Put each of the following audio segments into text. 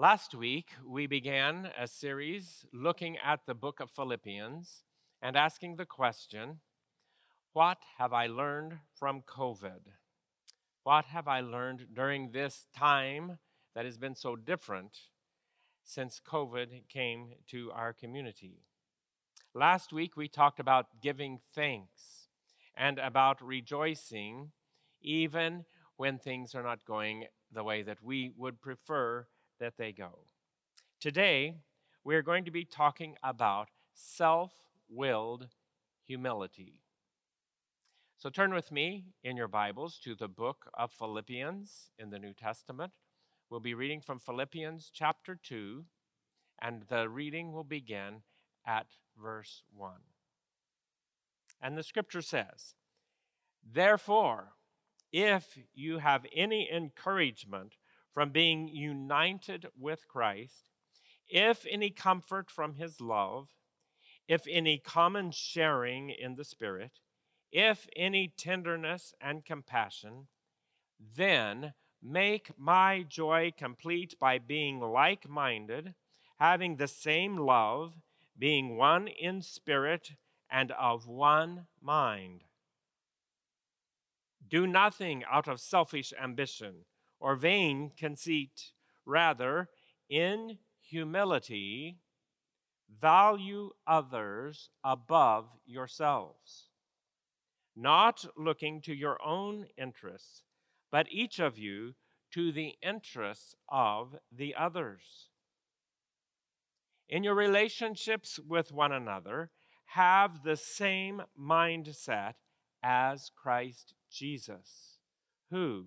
Last week, we began a series looking at the book of Philippians and asking the question What have I learned from COVID? What have I learned during this time that has been so different since COVID came to our community? Last week, we talked about giving thanks and about rejoicing even when things are not going the way that we would prefer that they go. Today, we're going to be talking about self willed humility. So turn with me in your Bibles to the book of Philippians in the New Testament. We'll be reading from Philippians chapter 2, and the reading will begin at verse 1. And the scripture says, Therefore, if you have any encouragement from being united with Christ, if any comfort from his love, if any common sharing in the Spirit, if any tenderness and compassion, then make my joy complete by being like minded, having the same love, being one in spirit and of one mind. Do nothing out of selfish ambition or vain conceit. Rather, in humility, value others above yourselves, not looking to your own interests, but each of you to the interests of the others. In your relationships with one another, have the same mindset as Christ Jesus, who,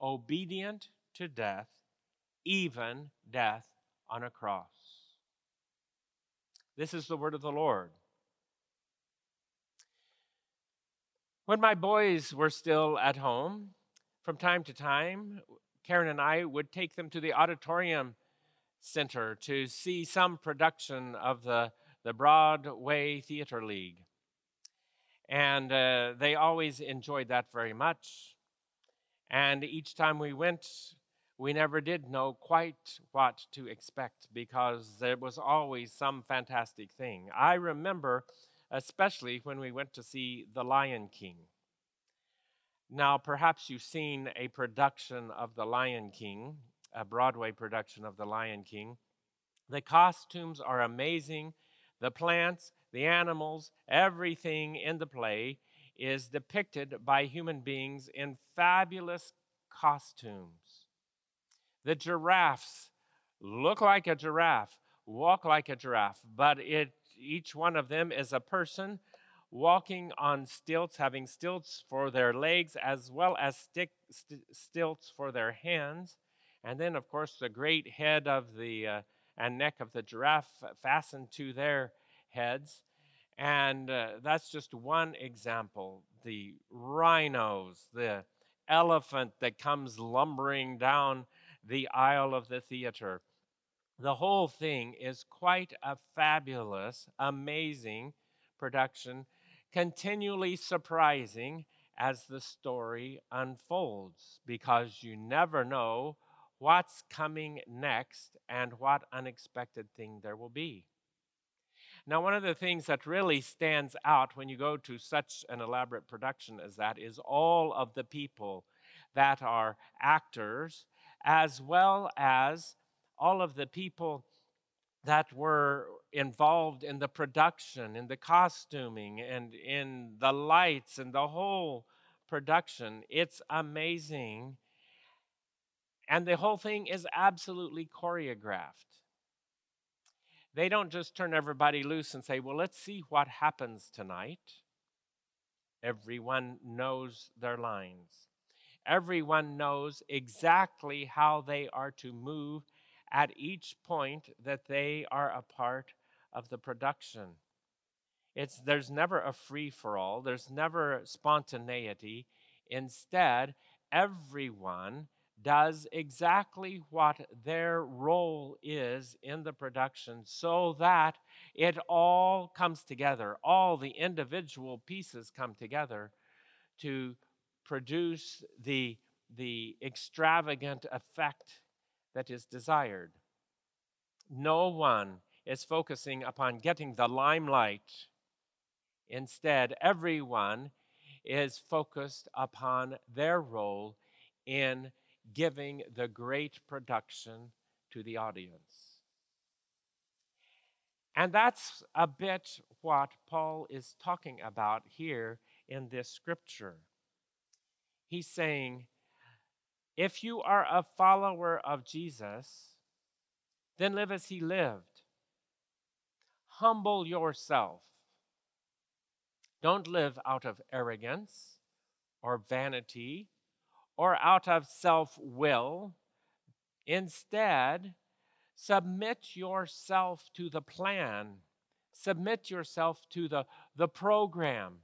obedient to death, even death on a cross. This is the word of the Lord. When my boys were still at home, from time to time, Karen and I would take them to the auditorium center to see some production of the, the Broadway Theater League. And uh, they always enjoyed that very much. And each time we went, we never did know quite what to expect because there was always some fantastic thing. I remember, especially when we went to see The Lion King. Now, perhaps you've seen a production of The Lion King, a Broadway production of The Lion King. The costumes are amazing. The plants, the animals, everything in the play is depicted by human beings in fabulous costumes. The giraffes look like a giraffe, walk like a giraffe, but it, each one of them is a person walking on stilts, having stilts for their legs as well as stick, st- stilts for their hands. And then, of course, the great head of the uh, and neck of the giraffe fastened to their heads. And uh, that's just one example. The rhinos, the elephant that comes lumbering down the aisle of the theater. The whole thing is quite a fabulous, amazing production, continually surprising as the story unfolds because you never know what's coming next and what unexpected thing there will be. Now, one of the things that really stands out when you go to such an elaborate production as that is all of the people that are actors, as well as all of the people that were involved in the production, in the costuming, and in the lights and the whole production. It's amazing. And the whole thing is absolutely choreographed. They don't just turn everybody loose and say, well, let's see what happens tonight. Everyone knows their lines. Everyone knows exactly how they are to move at each point that they are a part of the production. It's, there's never a free for all, there's never spontaneity. Instead, everyone does exactly what their role is in the production so that it all comes together. All the individual pieces come together to produce the, the extravagant effect that is desired. No one is focusing upon getting the limelight. Instead, everyone is focused upon their role in giving the great production to the audience. And that's a bit what Paul is talking about here in this scripture. He's saying, if you are a follower of Jesus, then live as he lived. Humble yourself. Don't live out of arrogance or vanity or out of self will. Instead, submit yourself to the plan, submit yourself to the, the program,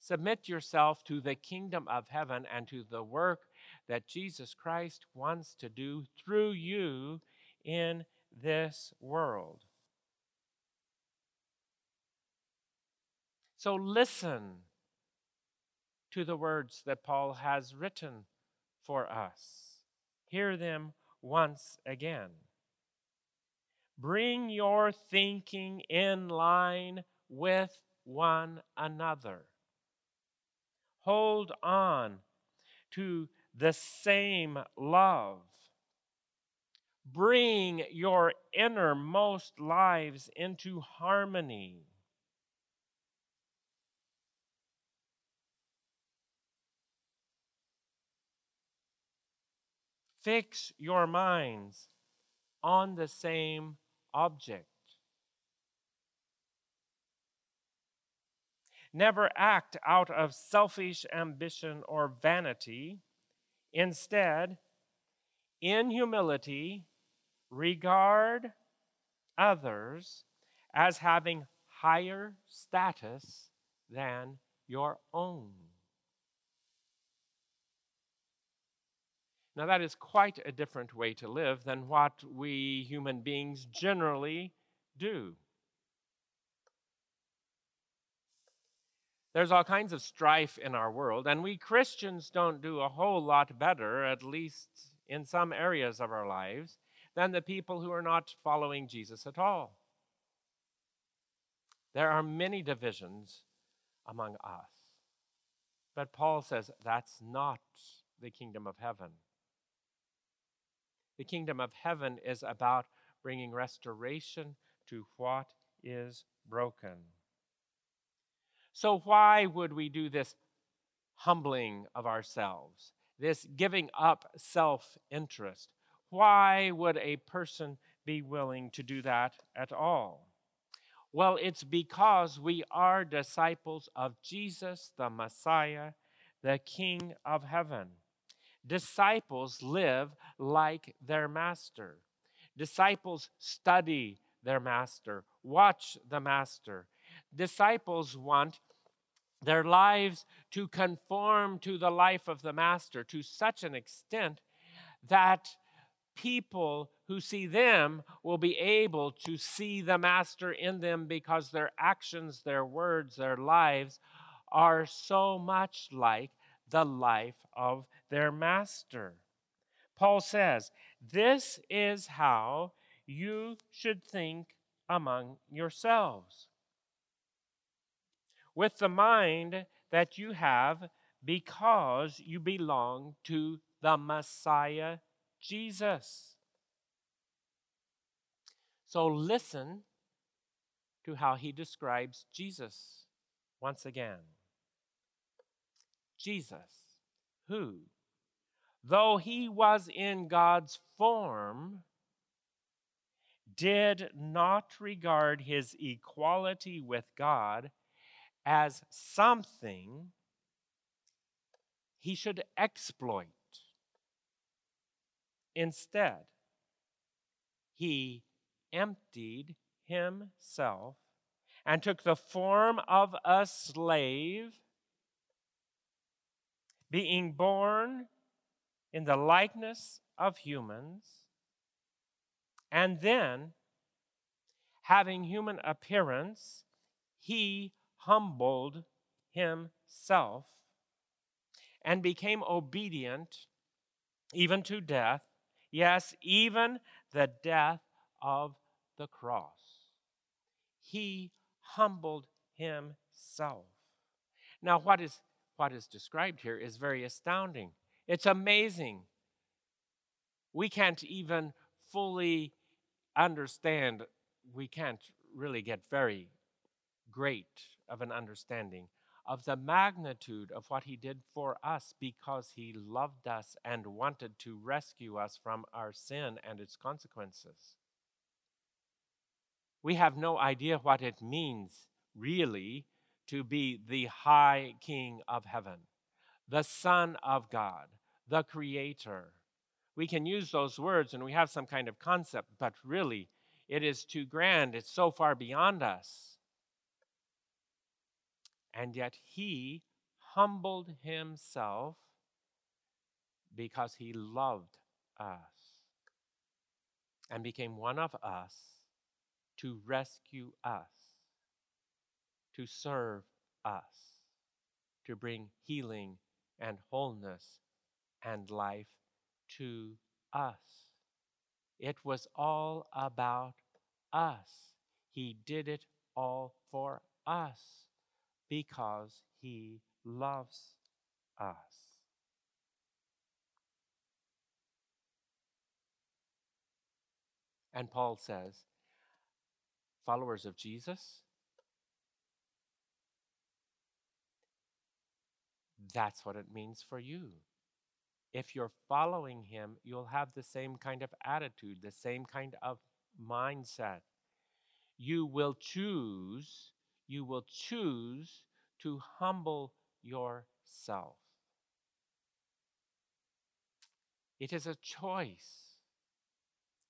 submit yourself to the kingdom of heaven and to the work that Jesus Christ wants to do through you in this world. So listen to the words that Paul has written for us. Hear them once again. Bring your thinking in line with one another. Hold on to the same love. Bring your innermost lives into harmony. Fix your minds on the same object. Never act out of selfish ambition or vanity. Instead, in humility, regard others as having higher status than your own. Now, that is quite a different way to live than what we human beings generally do. There's all kinds of strife in our world, and we Christians don't do a whole lot better, at least in some areas of our lives, than the people who are not following Jesus at all. There are many divisions among us. But Paul says that's not the kingdom of heaven. The kingdom of heaven is about bringing restoration to what is broken. So, why would we do this humbling of ourselves, this giving up self interest? Why would a person be willing to do that at all? Well, it's because we are disciples of Jesus, the Messiah, the King of heaven. Disciples live like their master. Disciples study their master, watch the master. Disciples want their lives to conform to the life of the master to such an extent that people who see them will be able to see the master in them because their actions, their words, their lives are so much like the life of their master. Paul says, This is how you should think among yourselves. With the mind that you have because you belong to the Messiah Jesus. So listen to how he describes Jesus once again. Jesus, who, though he was in God's form, did not regard his equality with God as something he should exploit. Instead, he emptied himself and took the form of a slave, being born in the likeness of humans, and then, having human appearance, he humbled himself and became obedient even to death, yes, even the death of the cross. He humbled himself. Now, what is, what is described here is very astounding. It's amazing. We can't even fully understand, we can't really get very great of an understanding of the magnitude of what he did for us because he loved us and wanted to rescue us from our sin and its consequences. We have no idea what it means, really, to be the high king of heaven, the Son of God, the Creator. We can use those words and we have some kind of concept, but really, it is too grand. It's so far beyond us. And yet he humbled himself because he loved us and became one of us to rescue us, to serve us, to bring healing and wholeness and life to us. It was all about us. He did it all for us because he loves us. And Paul says, followers of Jesus, that's what it means for you. If you're following him, you'll have the same kind of attitude, the same kind of mindset. You will choose you will choose to humble yourself. It is a choice,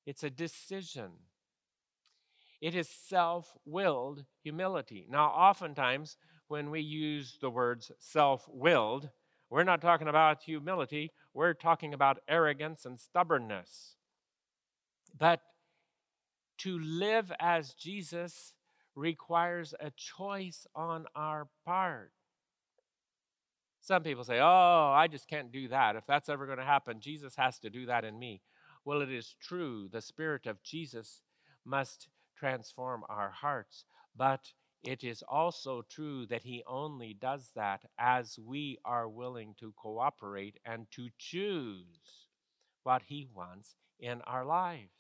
it's a decision. It is self willed humility. Now, oftentimes, when we use the words self willed, we're not talking about humility, we're talking about arrogance and stubbornness. But to live as Jesus requires a choice on our part. Some people say, Oh, I just can't do that. If that's ever going to happen, Jesus has to do that in me. Well, it is true. The Spirit of Jesus must transform our hearts, but it is also true that He only does that as we are willing to cooperate and to choose what He wants in our lives.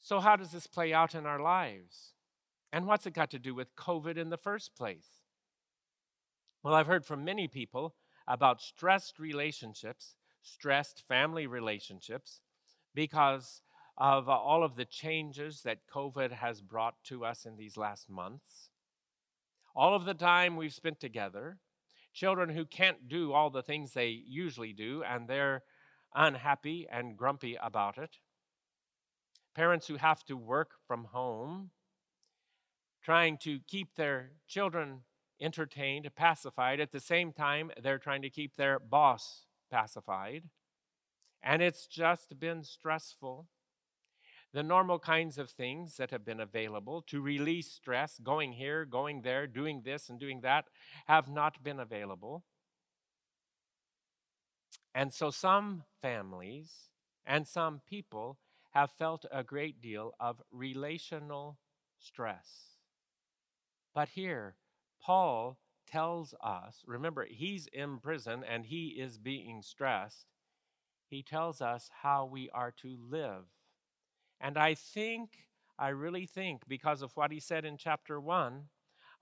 So, how does this play out in our lives? And what's it got to do with COVID in the first place? Well, I've heard from many people about stressed relationships, stressed family relationships, because of uh, all of the changes that COVID has brought to us in these last months. All of the time we've spent together, children who can't do all the things they usually do, and they're unhappy and grumpy about it parents who have to work from home, trying to keep their children entertained, pacified. At the same time, they're trying to keep their boss pacified. And it's just been stressful. The normal kinds of things that have been available to release stress, going here, going there, doing this and doing that, have not been available. And so some families and some people have felt a great deal of relational stress. But here, Paul tells us remember, he's in prison and he is being stressed. He tells us how we are to live. And I think, I really think, because of what he said in chapter 1,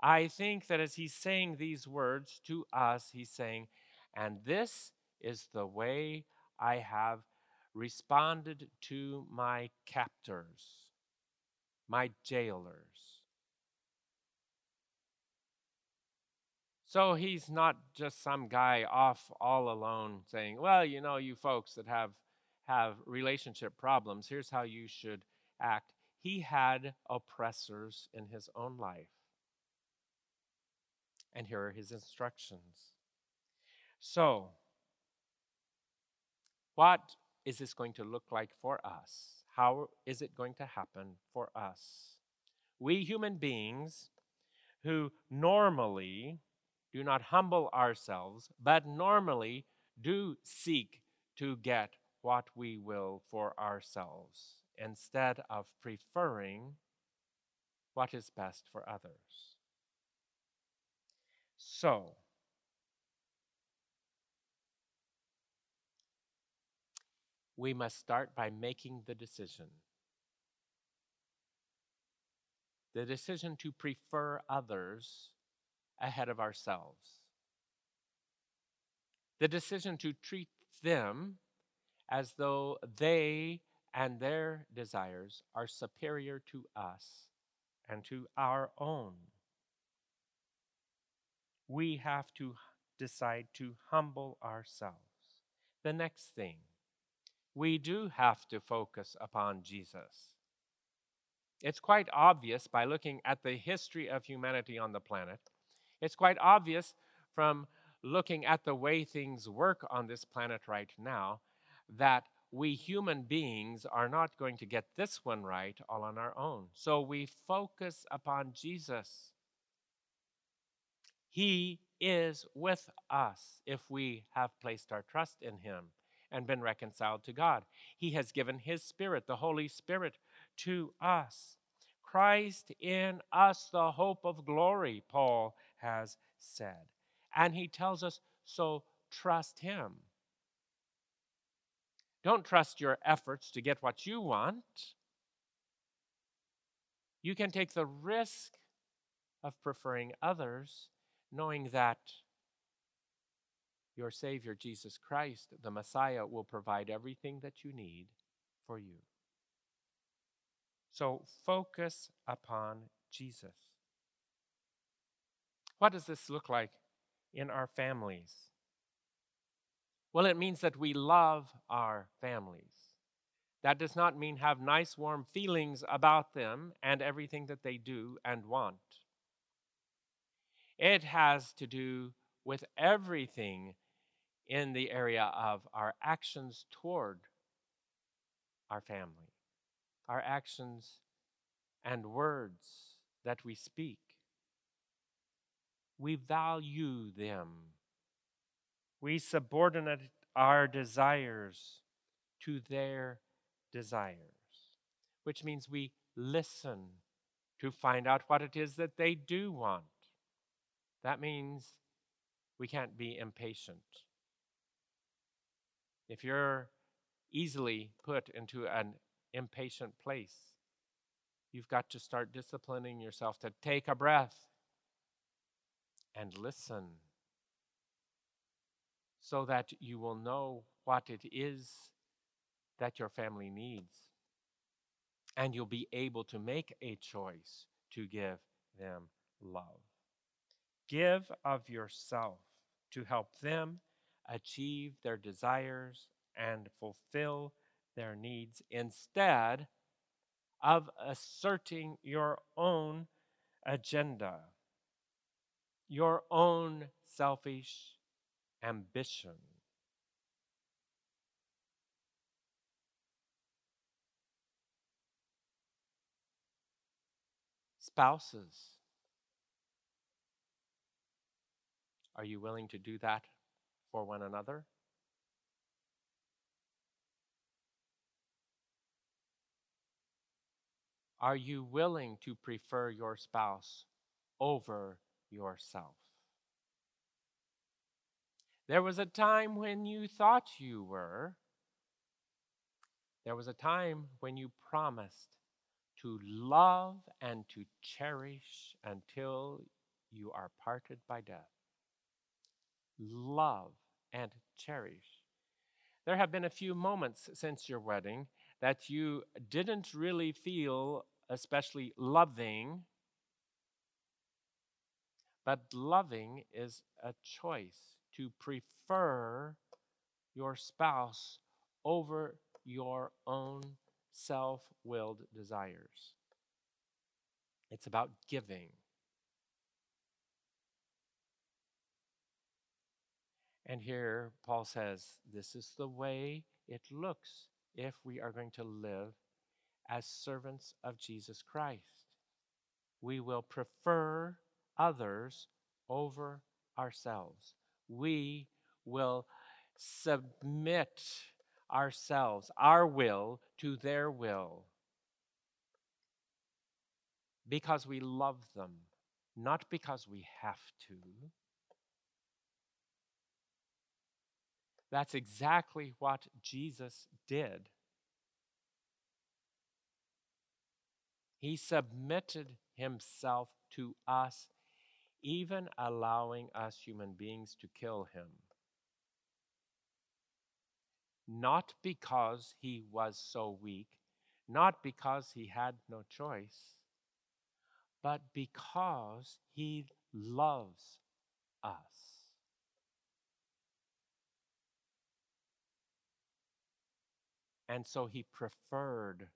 I think that as he's saying these words to us, he's saying, and this is the way I have responded to my captors, my jailers. So he's not just some guy off all alone saying, well, you know, you folks that have have relationship problems, here's how you should act. He had oppressors in his own life. And here are his instructions. So, what is this going to look like for us? How is it going to happen for us? We human beings who normally do not humble ourselves, but normally do seek to get what we will for ourselves instead of preferring what is best for others. So, we must start by making the decision. The decision to prefer others ahead of ourselves. The decision to treat them as though they and their desires are superior to us and to our own. We have to decide to humble ourselves. The next thing, we do have to focus upon Jesus. It's quite obvious by looking at the history of humanity on the planet. It's quite obvious from looking at the way things work on this planet right now that we human beings are not going to get this one right all on our own. So we focus upon Jesus. He is with us if we have placed our trust in Him and been reconciled to God. He has given His Spirit, the Holy Spirit, to us. Christ in us, the hope of glory, Paul has said. And he tells us, so trust Him. Don't trust your efforts to get what you want. You can take the risk of preferring others, knowing that your Savior, Jesus Christ, the Messiah, will provide everything that you need for you. So focus upon Jesus. What does this look like in our families? Well, it means that we love our families. That does not mean have nice, warm feelings about them and everything that they do and want. It has to do with everything in the area of our actions toward our family, our actions and words that we speak. We value them. We subordinate our desires to their desires, which means we listen to find out what it is that they do want. That means we can't be impatient. If you're easily put into an impatient place, you've got to start disciplining yourself to take a breath and listen so that you will know what it is that your family needs. And you'll be able to make a choice to give them love. Give of yourself to help them achieve their desires and fulfill their needs instead of asserting your own agenda, your own selfish ambition. Spouses, are you willing to do that for one another? Are you willing to prefer your spouse over yourself? There was a time when you thought you were. There was a time when you promised to love and to cherish until you are parted by death. Love and cherish. There have been a few moments since your wedding that you didn't really feel especially loving, but loving is a choice to prefer your spouse over your own self willed desires. It's about giving. And here Paul says, This is the way it looks if we are going to live as servants of Jesus Christ. We will prefer others over ourselves. We will submit ourselves, our will, to their will because we love them, not because we have to. That's exactly what Jesus did. He submitted himself to us, even allowing us human beings to kill him. Not because he was so weak, not because he had no choice, but because he loves us. And so he preferred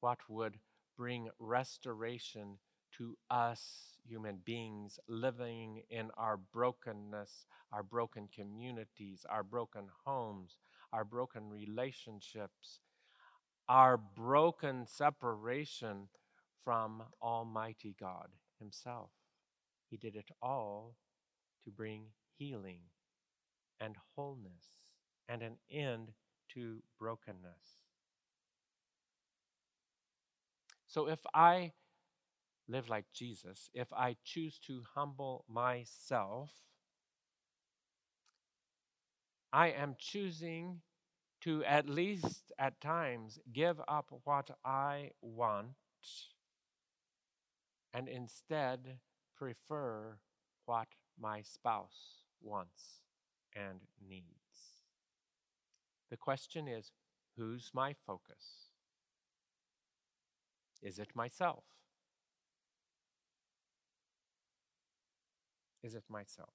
what would bring restoration to us human beings living in our brokenness, our broken communities, our broken homes, our broken relationships, our broken separation from Almighty God Himself. He did it all to bring healing and wholeness and an end to brokenness. So if I live like Jesus, if I choose to humble myself, I am choosing to at least at times give up what I want and instead prefer what my spouse wants and needs. The question is who's my focus? Is it myself? Is it myself?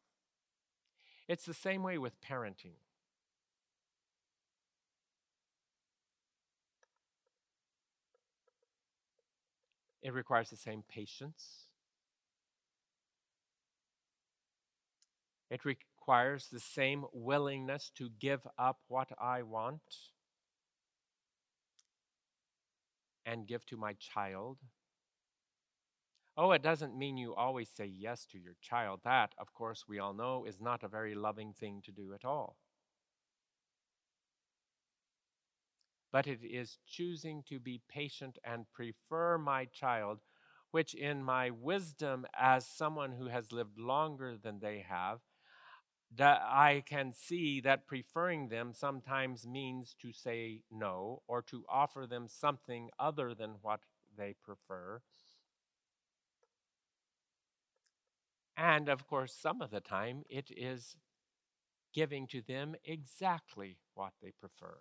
It's the same way with parenting. It requires the same patience. It requires the same willingness to give up what I want and give to my child. Oh, it doesn't mean you always say yes to your child. That, of course, we all know is not a very loving thing to do at all. but it is choosing to be patient and prefer my child, which in my wisdom as someone who has lived longer than they have, that I can see that preferring them sometimes means to say no or to offer them something other than what they prefer. And of course, some of the time it is giving to them exactly what they prefer.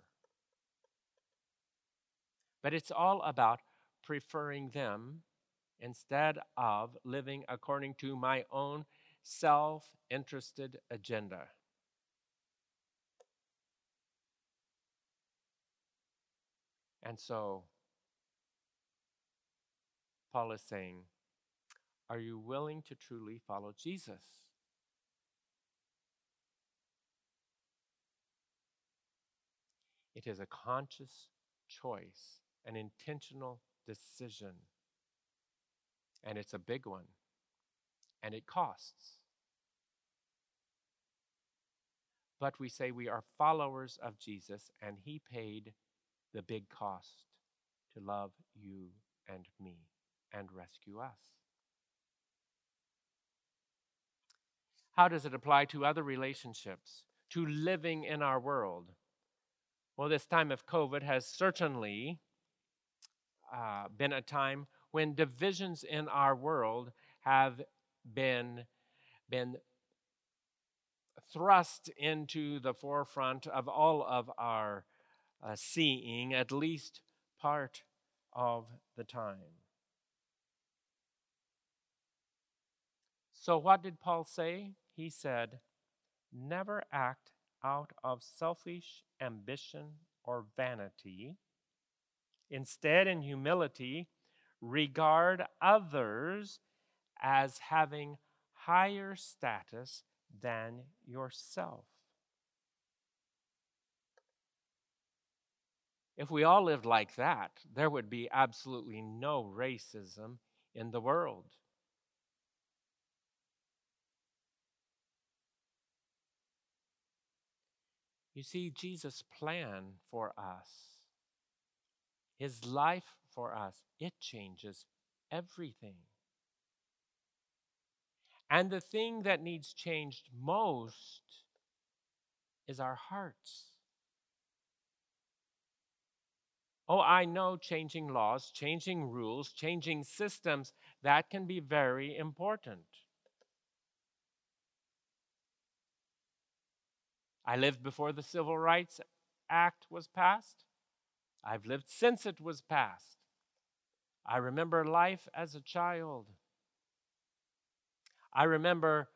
But it's all about preferring them instead of living according to my own self interested agenda. And so, Paul is saying, Are you willing to truly follow Jesus? It is a conscious choice an intentional decision. And it's a big one. And it costs. But we say we are followers of Jesus, and He paid the big cost to love you and me and rescue us. How does it apply to other relationships, to living in our world? Well, this time of COVID has certainly uh, been a time when divisions in our world have been, been thrust into the forefront of all of our uh, seeing, at least part of the time. So, what did Paul say? He said, Never act out of selfish ambition or vanity. Instead, in humility, regard others as having higher status than yourself. If we all lived like that, there would be absolutely no racism in the world. You see, Jesus' plan for us, his life for us, it changes everything. And the thing that needs changed most is our hearts. Oh, I know changing laws, changing rules, changing systems, that can be very important. I lived before the Civil Rights Act was passed. I've lived since it was passed. I remember life as a child. I remember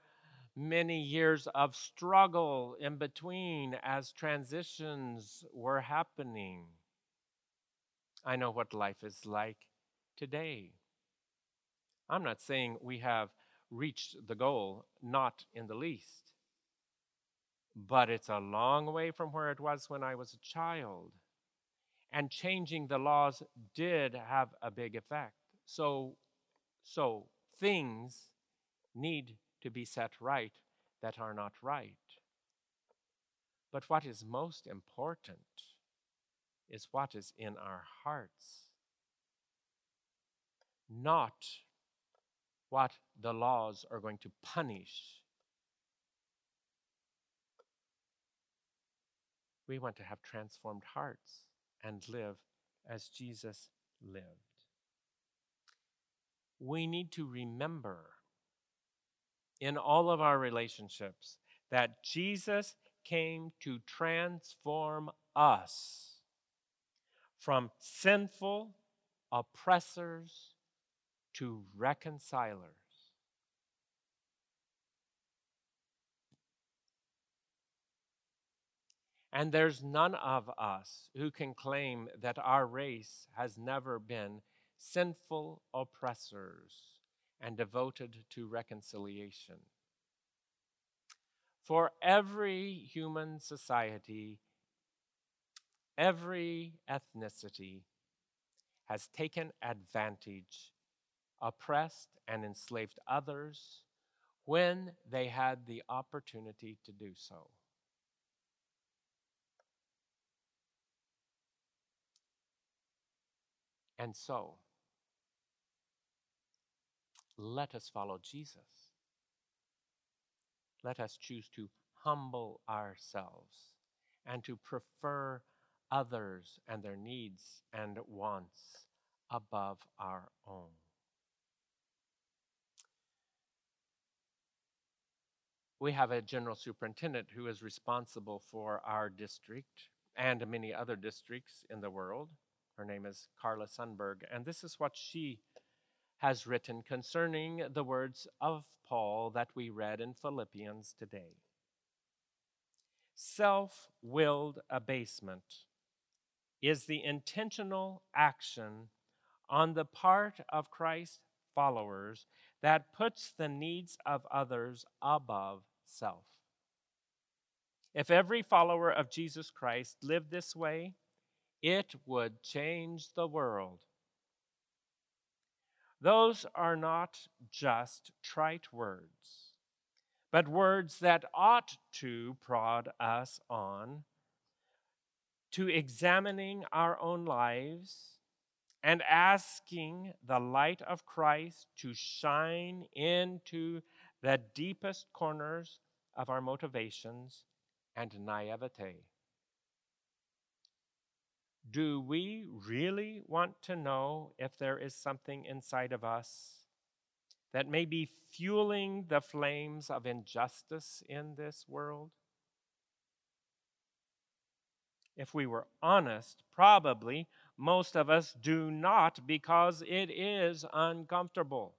many years of struggle in between as transitions were happening. I know what life is like today. I'm not saying we have reached the goal, not in the least but it's a long way from where it was when I was a child. And changing the laws did have a big effect. So, so things need to be set right that are not right. But what is most important is what is in our hearts, not what the laws are going to punish We want to have transformed hearts and live as Jesus lived. We need to remember in all of our relationships that Jesus came to transform us from sinful oppressors to reconcilers. And there's none of us who can claim that our race has never been sinful oppressors and devoted to reconciliation. For every human society, every ethnicity has taken advantage, oppressed, and enslaved others when they had the opportunity to do so. And so, let us follow Jesus. Let us choose to humble ourselves and to prefer others and their needs and wants above our own. We have a general superintendent who is responsible for our district and many other districts in the world. Her name is Carla Sunberg, and this is what she has written concerning the words of Paul that we read in Philippians today. Self willed abasement is the intentional action on the part of Christ's followers that puts the needs of others above self. If every follower of Jesus Christ lived this way, it would change the world. Those are not just trite words, but words that ought to prod us on to examining our own lives and asking the light of Christ to shine into the deepest corners of our motivations and naivete. Do we really want to know if there is something inside of us that may be fueling the flames of injustice in this world? If we were honest, probably most of us do not because it is uncomfortable.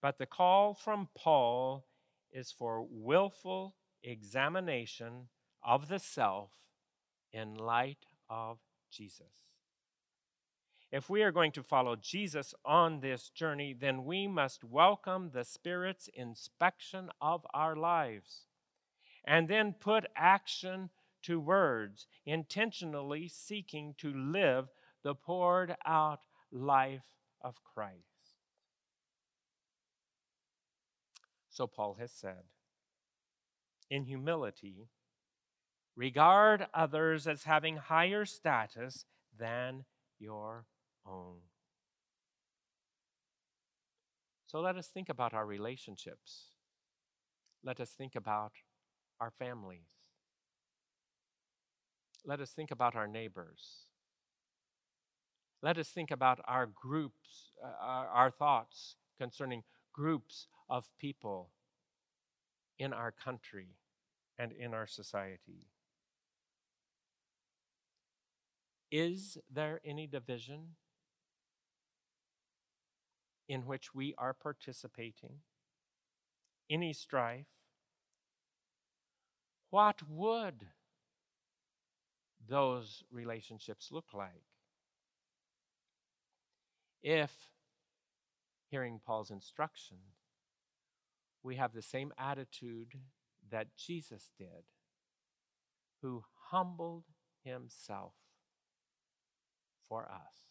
But the call from Paul is for willful examination of the self in light of Jesus. If we are going to follow Jesus on this journey, then we must welcome the Spirit's inspection of our lives and then put action to words, intentionally seeking to live the poured out life of Christ. So Paul has said, in humility, regard others as having higher status than your own. So let us think about our relationships. Let us think about our families. Let us think about our neighbors. Let us think about our groups, uh, our, our thoughts concerning groups of people in our country and in our society. Is there any division in which we are participating? Any strife? What would those relationships look like? If, hearing Paul's instruction, we have the same attitude that Jesus did, who humbled himself for us.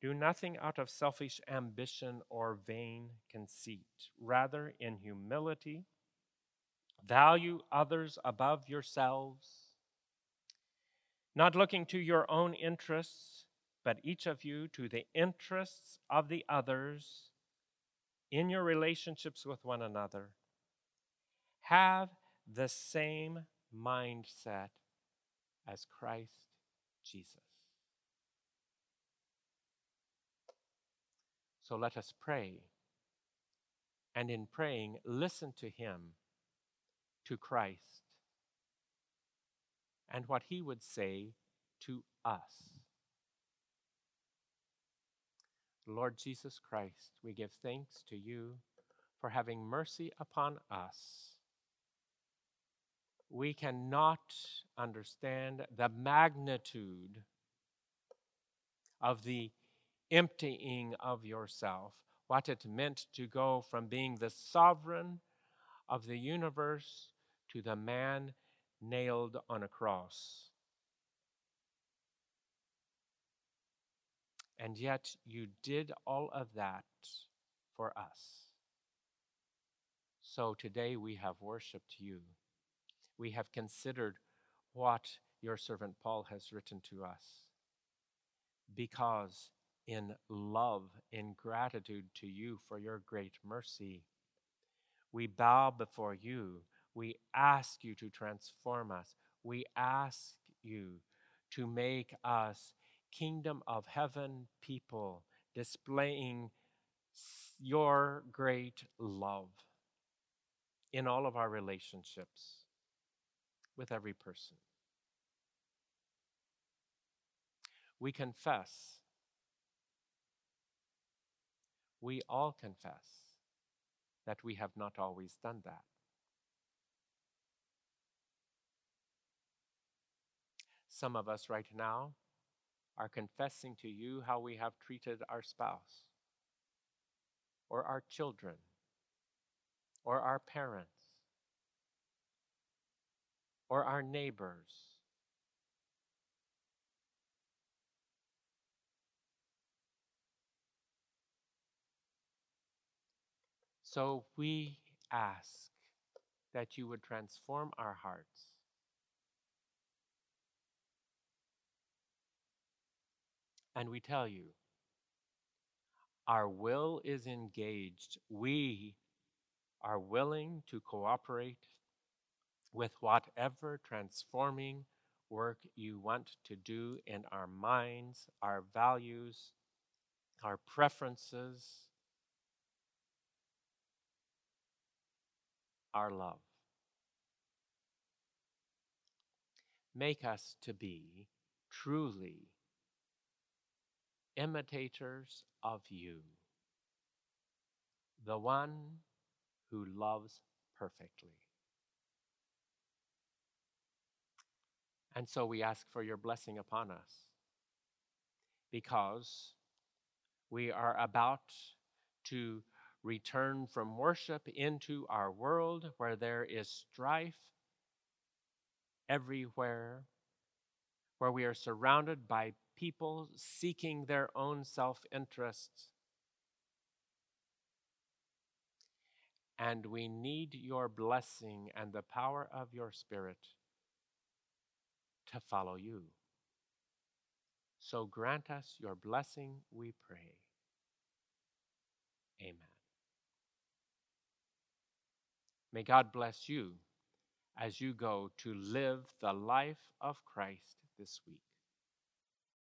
Do nothing out of selfish ambition or vain conceit. Rather, in humility, value others above yourselves, not looking to your own interests, but each of you to the interests of the others in your relationships with one another. Have the same mindset as Christ Jesus. So let us pray. And in praying, listen to Him, to Christ, and what He would say to us. Lord Jesus Christ, we give thanks to you for having mercy upon us. We cannot understand the magnitude of the emptying of yourself, what it meant to go from being the sovereign of the universe to the man nailed on a cross. And yet you did all of that for us. So today we have worshiped you. We have considered what your servant Paul has written to us. Because in love, in gratitude to you for your great mercy. We bow before you. We ask you to transform us. We ask you to make us kingdom of heaven people, displaying your great love in all of our relationships with every person. We confess we all confess that we have not always done that. Some of us right now are confessing to you how we have treated our spouse, or our children, or our parents, or our neighbors So we ask that you would transform our hearts. And we tell you, our will is engaged. We are willing to cooperate with whatever transforming work you want to do in our minds, our values, our preferences, our love. Make us to be truly imitators of you, the one who loves perfectly. And so we ask for your blessing upon us because we are about to return from worship into our world where there is strife everywhere, where we are surrounded by people seeking their own self interests. And we need your blessing and the power of your Spirit to follow you. So grant us your blessing, we pray. Amen. May God bless you as you go to live the life of Christ this week.